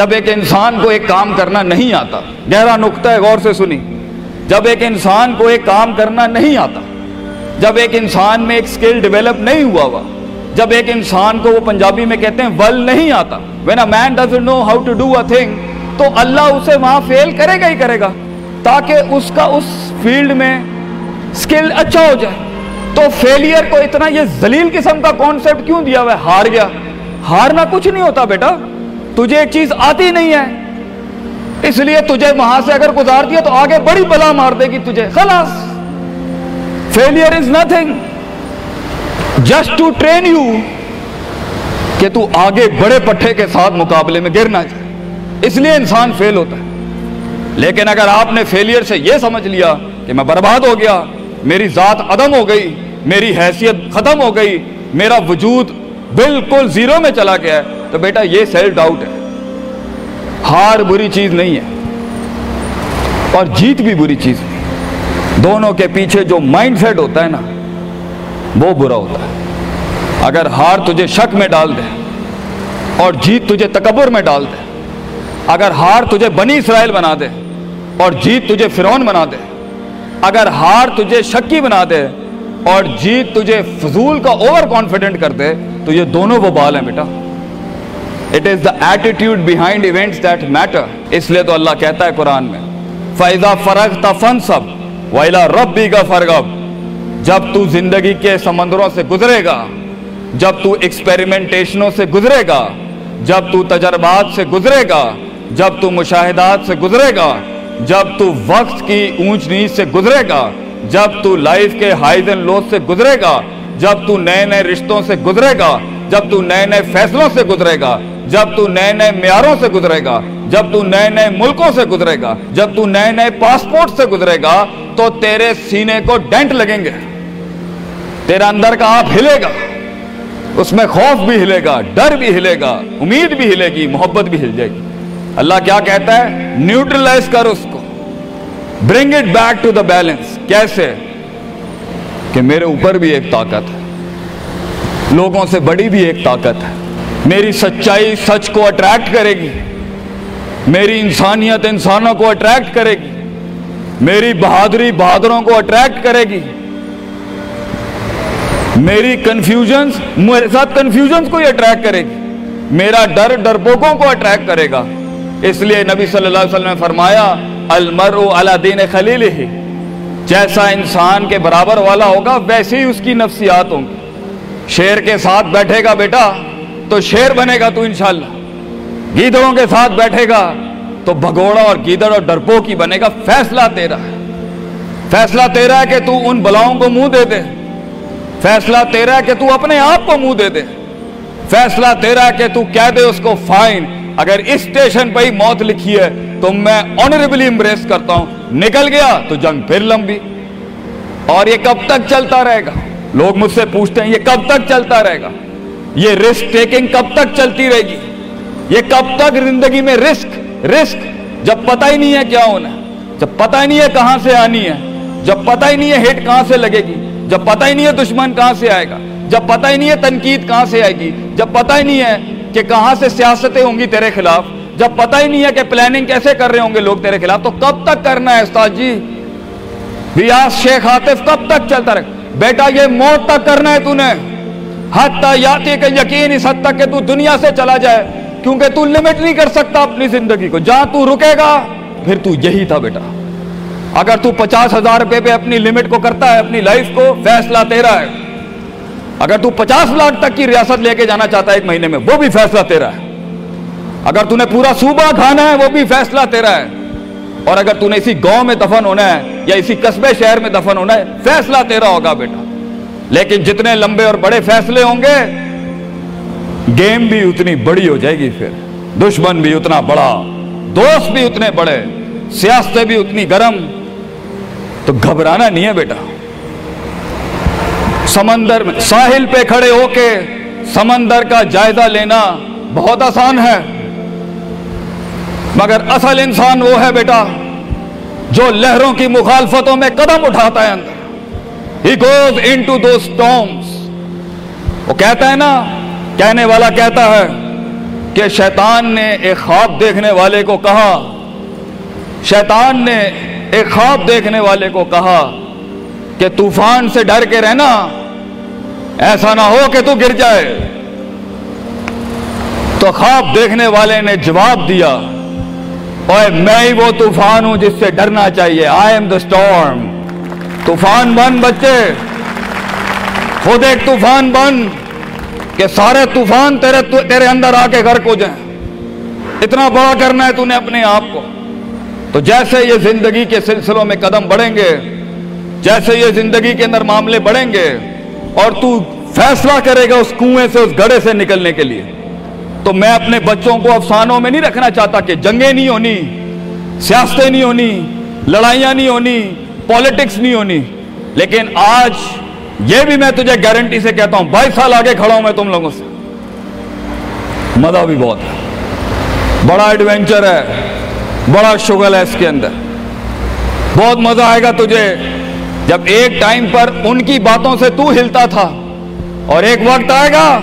جب ایک انسان کو ایک کام کرنا نہیں آتا، گہرا نقطہ ہے، غور سے سنی جب ایک انسان کو ایک کام کرنا نہیں آتا، جب ایک انسان میں ایک سکل ڈیولپ نہیں ہوا ہوا، جب ایک انسان کو وہ پنجابی میں کہتے ہیں ول نہیں آتا when a man does know how to do a thing تو اللہ اسے وہاں فیل کرے گا ہی کرے گا۔ تاکہ اس کا اس فیلڈ میں سکل اچھا ہو جائے۔ تو فیلئر کو اتنا یہ ذلیل قسم کا کانسیپٹ کیوں دیا ہوا ہے؟ ہار گیا۔ ہارنا کچھ نہیں ہوتا بیٹا۔ تجھے ایک چیز آتی نہیں ہے۔ اس لیے تجھے وہاں سے اگر گزار دیا تو آگے بڑی بلا مار دے گی تجھے۔ خلاص۔ Failure is nothing just to train you کہ تو آگے بڑے پٹھے کے ساتھ مقابلے میں گرنا جائے اس لیے انسان فیل ہوتا ہے۔ لیکن اگر آپ نے فیلئر سے یہ سمجھ لیا کہ میں برباد ہو گیا، میری ذات عدم ہو گئی، میری حیثیت ختم ہو گئی، میرا وجود بالکل زیرو میں چلا گیا ہے، تو بیٹا یہ سیلف ڈاؤٹ ہے۔ ہار بری چیز نہیں ہے اور جیت بھی بری چیز نہیں دونوں کے پیچھے جو مائنڈ سیٹ ہوتا ہے نا، وہ برا ہوتا ہے۔ اگر ہار تجھے شک میں ڈال دے اور جیت تجھے تکبر میں ڈال دے، اگر ہار تجھے بنی اسرائیل بنا دے اور جیت تجھے فرون بنا دے، اگر ہار تجھے شکی بنا دے اور جیت تجھے فضول کا اوور کانفیڈنٹ کر دے، تو یہ دونوں وہ بال ہیں بیٹا۔ It is the attitude behind events that matter اس لیے تو اللہ کہتا ہے قرآن میں فائدہ فرق تا فن سب ویلا رب بھی کا فرغب جب تو زندگی کے سمندروں سے گزرے گا جب تو ایکسپیریمنٹیشنوں سے گزرے گا جب تو تجربات سے گزرے گا جب تو مشاہدات سے گزرے گا جب تو وقت کی اونچ نیچ سے گزرے گا جب تو لائف کے ہائیز اینڈ لوز سے گزرے گا جب تو نئے نئے رشتوں سے گزرے گا جب تو نئے نئے فیصلوں سے گزرے گا جب تو نئے نئے معیاروں سے گزرے گا، جب تو نئے نئے ملکوں سے گزرے گا، جب تو نئے نئے پاسپورٹ سے گزرے گا، تو تیرے سینے کو ڈینٹ لگیں گے۔ تیرا اندر کا آپ ہلے گا۔ اس میں خوف بھی ہلے گا، ڈر بھی ہلے گا، امید بھی ہلے گی، محبت بھی ہل جائے گی۔ اللہ کیا کہتا ہے؟ نیوٹرلائز کر اس کو۔ Bring it back to the balance کیسے؟ کہ میرے اوپر بھی ایک طاقت ہے۔ لوگوں سے بڑی بھی ایک طاقت ہے۔ میری سچائی سچ کو اٹریکٹ کرے گی۔ میری انسانیت انسانوں کو اٹریکٹ کرے گی۔ میری بہادری بہادروں کو اٹریکٹ کرے گی۔ میری کنفیوژنس میرے ساتھ کنفیوژنس کو ہی اٹریکٹ کرے گی۔ میرا ڈر ڈرپوکوں کو اٹریکٹ کرے گا۔ اس لیے نبی صلی اللہ علیہ وسلم نے فرمایا المر علی دین خلیل ہی جیسا انسان کے برابر والا ہوگا ویسے ہی اس کی نفسیات ہوں گی۔ شیر کے ساتھ بیٹھے گا بیٹا تو شیر بنے گا تو انشاءاللہ۔ گیدڑوں کے ساتھ بیٹھے گا تو بھگوڑا اور گیدڑ اور ڈرپو کی بنے گا۔ فیصلہ تیرا ہے۔ فیصلہ تیرا ہے کہ تو ان بلاؤں کو منہ دے دے۔ فیصلہ تیرا ہے کہ تو اپنے آپ کو منہ دے دے۔ فیصلہ تیرا ہے کہ تو کہہ دے اس کو فائن۔ اگر اس اسٹیشن پہ ہی موت لکھی ہے تو میں آنریبلی امبریس کرتا ہوں۔ نکل گیا تو جنگ پھر لمبی۔ اور یہ کب تک چلتا رہے گا؟ لوگ مجھ سے پوچھتے ہیں یہ کب تک چلتا رہے گا؟ یہ رسک ٹیکنگ کب تک چلتی رہے گی؟ یہ کب تک زندگی میں رسک رسک جب پتہ ہی نہیں ہے کیا ہونا ہے۔ جب پتہ ہی نہیں ہے کہاں سے آنی ہے۔ جب پتہ ہی نہیں ہے ہٹ کہاں سے لگے گی۔ جب پتہ ہی نہیں ہے دشمن کہاں سے آئے گا۔ جب پتہ ہی نہیں ہے تنقید کہاں سے آئے گی۔ جب پتہ ہی نہیں ہے کہ کہاں سے سیاستیں ہوں گی تیرے خلاف۔ جب پتہ ہی نہیں ہے کہ پلاننگ کیسے کر رہے ہوں گے لوگ تیرے خلاف، تو کب تک کرنا ہے استاد جی؟ ریاض شیخ عاطف کب تک چلتا رہے؟ بیٹا یہ موت تک کرنا ہے تو نے۔ حتی یاتی کہ یقین اس حد تک کہ تو دنیا سے چلا جائے، کیونکہ تو لمٹ نہیں کر سکتا اپنی زندگی کو۔ جہاں تو رکے گا، پھر تو یہی تھا بیٹا۔ اگر تو پچاس ہزار روپے پہ اپنی لمٹ کو کرتا ہے، اپنی لائف کو، فیصلہ تیرا ہے۔ اگر تو پچاس لاکھ تک کی ریاست لے کے جانا چاہتا ہے ایک مہینے میں، وہ بھی فیصلہ تیرا ہے۔ اگر تو نے پورا صوبہ کھانا ہے، وہ بھی فیصلہ تیرا ہے۔ اور اگر تو نے اسی گاؤں میں دفن ہونا ہے یا اسی قصبے شہر میں دفن ہونا ہے، فیصلہ تیرا ہوگا بیٹا۔ لیکن جتنے لمبے اور بڑے فیصلے ہوں گے، گیم بھی اتنی بڑی ہو جائے گی پھر۔ دشمن بھی اتنا بڑا، دوست بھی اتنے بڑے، سیاستیں بھی اتنی گرم۔ تو گھبرانا نہیں ہے بیٹا۔ سمندر میں ساحل پہ کھڑے ہو کے سمندر کا جائزہ لینا بہت آسان ہے۔ مگر اصل انسان وہ ہے بیٹا جو لہروں کی مخالفتوں میں قدم اٹھاتا ہے اندر۔ He goes into those tombs وہ کہتا ہے نا، کہنے والا کہتا ہے کہ شیطان نے ایک خواب دیکھنے والے کو کہا۔ شیطان نے ایک خواب دیکھنے والے کو کہا کہ طوفان سے ڈر کے رہنا۔ ایسا نہ ہو کہ تو گر جائے۔ تو خواب دیکھنے والے نے جواب دیا اور میں ہی وہ طوفان ہوں جس سے ڈرنا چاہیے۔ آئی ایم دا اسٹارم طوفان بن بچے۔ خود ایک طوفان بن کہ سارے طوفان تیرے تیرے اندر آ کے گھر کو جائیں۔ اتنا بڑا کرنا ہے تو نے اپنے آپ کو۔ تو جیسے یہ زندگی کے سلسلوں میں قدم بڑھیں گے، جیسے یہ زندگی کے اندر معاملے بڑھیں گے، اور تو فیصلہ کرے گا اس کنویں سے، اس گڑے سے نکلنے کے لیے۔ تو میں اپنے بچوں کو افسانوں میں نہیں رکھنا چاہتا کہ جنگیں نہیں ہونی، سیاستیں نہیں ہونی، لڑائیاں نہیں ہونی پالیٹکس نہیں ہونی۔ لیکن آج یہ بھی میں تجھے گارنٹی سے کہتا ہوں، بائیس سال آگے کھڑا ہوں میں تم لوگوں سے۔ مزہ بھی بہت ہے۔ بڑا ایڈونچر ہے۔ بڑا شغل ہے اس کے اندر۔ بہت مزہ آئے گا تجھے۔ جب ایک ٹائم پر ان کی باتوں سے تو ہلتا تھا، اور ایک وقت آئے گا،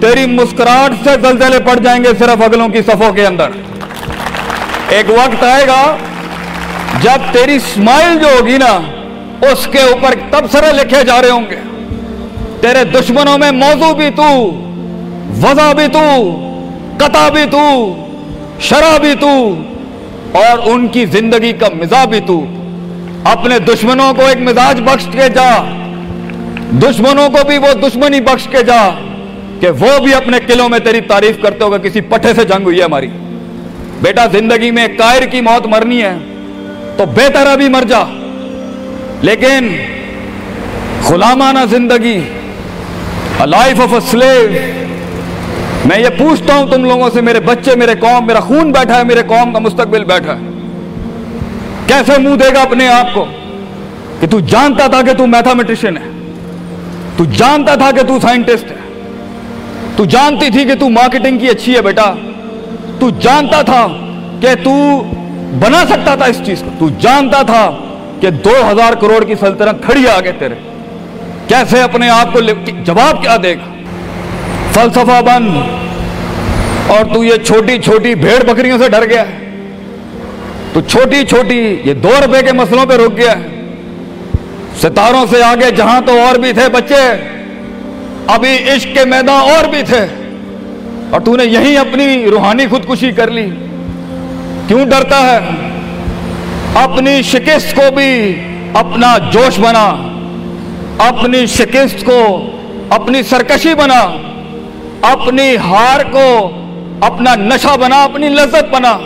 تیری مسکراہٹ سے زلزلے پڑ جائیں گے صرف اگلوں کی صفوں کے اندر۔ ایک وقت آئے گا جب تیری سمائل جو ہوگی نا، اس کے اوپر تبصرے لکھے جا رہے ہوں گے۔ تیرے دشمنوں میں موضوع بھی تو، وضع بھی تو، قطع بھی تو، شرح بھی تو، اور ان کی زندگی کا مزاج بھی تو۔ اپنے دشمنوں کو ایک مزاج بخش کے جا۔ دشمنوں کو بھی وہ دشمنی بخش کے جا کہ وہ بھی اپنے قلعوں میں تیری تعریف کرتے ہوگا کسی پٹھے سے جنگ ہوئی ہے ہماری۔ بیٹا، زندگی میں کائر کی موت مرنی ہے۔ تو بہتر ابھی مر جا۔ لیکن غلامانہ زندگی لائف آف اے سلیو میں یہ پوچھتا ہوں تم لوگوں سے، میرے بچے، میرے قوم، میرا خون بیٹھا ہے، میرے قوم کا مستقبل بیٹھا ہے۔ کیسے منہ دے گا اپنے آپ کو؟ کہ تو جانتا تھا کہ تو میتھامیٹیشین ہے۔ تو جانتا تھا کہ تو سائنٹسٹ ہے۔ تو جانتی تھی کہ تو مارکیٹنگ کی اچھی ہے بیٹا۔ تو جانتا تھا کہ تو بنا سکتا تھا اس چیز کو۔ تو جانتا تھا کہ دو ہزار کروڑ کی سلطنت کھڑی آگے تیرے۔ کیسے اپنے آپ کو جواب کیا دے گا؟ فلسفہ بن۔ اور تو یہ چھوٹی چھوٹی بھیڑ بکریوں سے ڈر گیا ہے۔ تو چھوٹی چھوٹی یہ دو روپے کے مسئلوں پہ رک گیا ہے۔ ستاروں سے آگے جہاں تو اور بھی تھے بچے، ابھی عشق کے میدان اور بھی تھے۔ اور تو نے یہی اپنی روحانی خودکشی کر لی۔ کیوں ڈرتا ہے؟ اپنی شکست کو بھی اپنا جوش بنا، اپنی شکست کو اپنی سرکشی بنا، اپنی ہار کو اپنا نشہ بنا، اپنی لذت بنا۔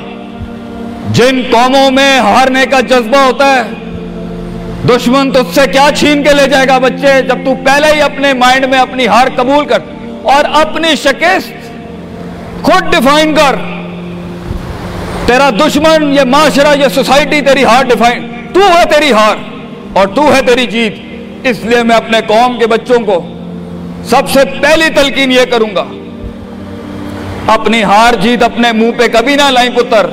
جن قوموں میں ہارنے کا جذبہ ہوتا ہے، دشمن تو اس سے کیا چھین کے لے جائے گا بچے؟ جب تو پہلے ہی اپنے مائنڈ میں اپنی ہار قبول کر اور اپنی شکست خود ڈیفائن کر۔ تیرا دشمن یہ معاشرہ، یہ سوسائٹی تیری ہار ڈیفائن۔ تو ہے تیری ہار اور تو ہے تیری جیت۔ اس لیے میں اپنے قوم کے بچوں کو سب سے پہلی تلقین یہ کروں گا۔ اپنی ہار جیت اپنے منہ پہ کبھی نہ لائیں پتر،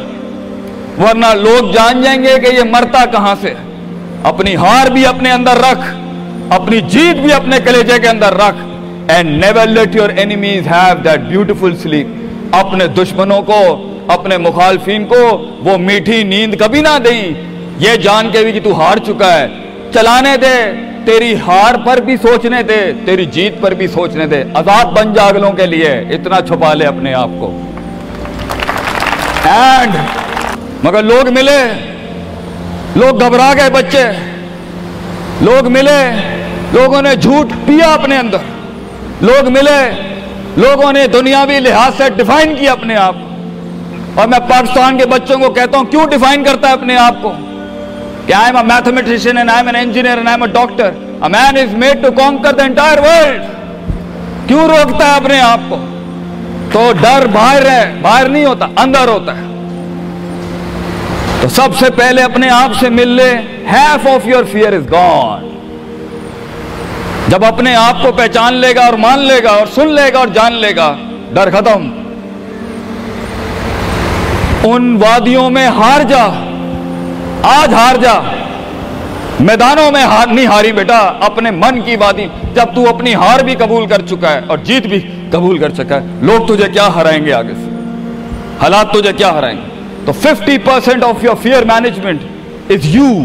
ورنہ لوگ جان جائیں گے کہ یہ مرتا کہاں سے۔ اپنی ہار بھی اپنے اندر رکھ، اپنی جیت بھی اپنے کلیجے کے اندر رکھ۔ And never let your enemies have that beautiful sleep اپنے دشمنوں کو اپنے مخالفین کو وہ میٹھی نیند کبھی نہ دیں۔ یہ جان کے بھی کہ تو ہار چکا ہے۔ چلانے دے، تیری ہار پر بھی سوچنے دے، تیری جیت پر بھی سوچنے دے۔ آزاد بن جاگلوں کے لیے، اتنا چھپا لے اپنے آپ کو۔ اینڈ مگر لوگ ملے۔ لوگ گھبرا گئے بچے۔ لوگ ملے۔ لوگوں نے جھوٹ پیا اپنے اندر۔ لوگ ملے۔ لوگوں نے دنیاوی لحاظ سے ڈیفائن کیا اپنے آپ اور میں پاکستان کے بچوں کو کہتا ہوں، کیوں ڈیفائن کرتا ہے اپنے آپ کو؟ کہ I am a mathematician and I am an engineer and I am a doctor a man is made to conquer the entire world کیوں روکتا ہے اپنے آپ کو؟ تو ڈر باہر ہے، باہر نہیں ہوتا، اندر ہوتا ہے۔ تو سب سے پہلے اپنے آپ سے مل لے half of your fear is gone جب اپنے آپ کو پہچان لے گا اور مان لے گا اور سن لے گا اور جان لے گا، ڈر ختم۔ ان وادیوں میں ہار جا۔ آج ہار جا۔ میدانوں میں ہار نہیں ہاری بیٹا، اپنے من کی وادی۔ جب تو اپنی ہار بھی قبول کر چکا ہے اور جیت بھی قبول کر چکا ہے۔ لوگ تجھے کیا ہرائیں گے آگے سے؟ حالات تجھے کیا ہرائیں گے؟ تو fifty percent of your fear management is you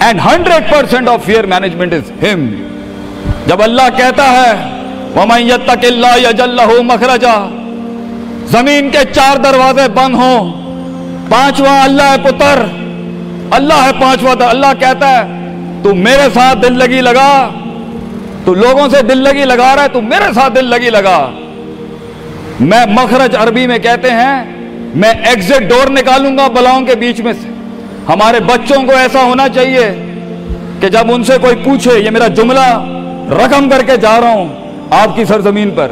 and hundred percent of fear management is ہم جب اللہ کہتا ہے مخرجا زمین کے چار دروازے بند ہوں۔ پانچواں اللہ ہے پتر۔ اللہ ہے پانچواں اللہ کہتا ہے، تو میرے ساتھ دل لگی لگا۔ تو لوگوں سے دل لگی لگا رہا ہے، تو میرے ساتھ دل لگی لگا۔ میں مخرج عربی میں کہتے ہیں، میں ایگزٹ ڈور نکالوں گا بلاؤں کے بیچ میں سے۔ ہمارے بچوں کو ایسا ہونا چاہیے کہ جب ان سے کوئی پوچھے، یہ میرا جملہ رقم کر کے جا رہا ہوں آپ کی سرزمین پر۔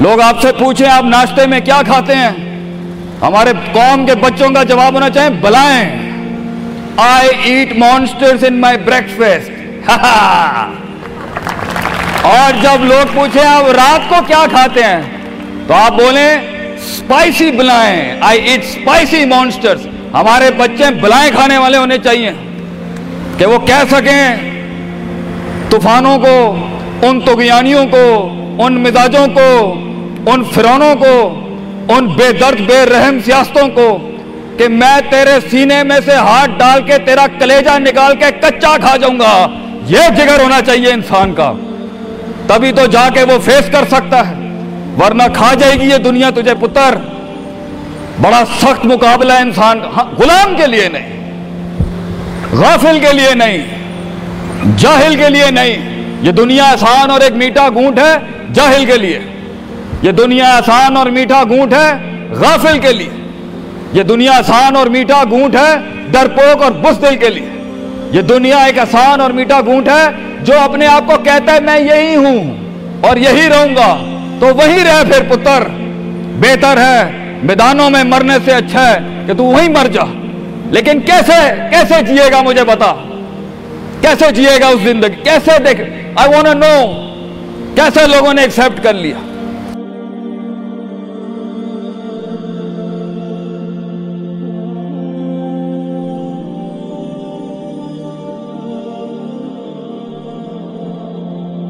لوگ آپ سے پوچھیں آپ ناشتے میں کیا کھاتے ہیں؟ ہمارے قوم کے بچوں کا جواب ہونا چاہیں، بلائیں۔ I ate monster in my breakfast اور جب لوگ پوچھیں، آپ رات کو کیا کھاتے ہیں؟ تو آپ بولیں اسپائسی بلائیں۔ آئی ایٹ اسپائسی مانسٹر ہمارے بچے بلائیں کھانے والے ہونے چاہیے کہ وہ کہہ سکیں، طوفانوں کو، ان تغیانیوں کو، ان مزاجوں کو ان فرونوں کو، ان بے درد، بے رحم سیاستوں کو کہ میں تیرے سینے میں سے ہاتھ ڈال کے، تیرا کلیجہ نکال کے کچا کھا جاؤں گا۔ یہ جگر ہونا چاہیے انسان کا۔ تبھی تو جا کے وہ فیس کر سکتا ہے۔ ورنہ کھا جائے گی یہ دنیا تجھے پتر۔ بڑا سخت مقابلہ ہے انسان ہاں، غلام کے لیے نہیں۔ غافل کے لیے نہیں۔ جاہل کے لیے نہیں۔ یہ دنیا آسان اور ایک میٹھا گونٹ ہے۔ جاہل کے لیے۔ یہ دنیا آسان اور میٹھا گونٹ ہے غافل کے لیے۔ یہ دنیا آسان اور میٹھا گونٹ ہے ڈرپوک اور بزدل کے لیے۔ یہ دنیا ایک آسان اور میٹھا گونٹ ہے جو اپنے آپ کو کہتا ہے میں یہی ہوں اور یہی رہوں گا۔ تو وہی رہ پھر پتر۔ بہتر ہے میدانوں میں مرنے سے اچھا ہے کہ تو وہیں مر جا۔ لیکن کیسے کیسے جیے گا مجھے بتا؟ کیسے جیے گا اس زندگی؟ کیسے دیکھ؟ آئی وانٹ نو کیسے لوگوں نے ایکسپٹ کر لیا؟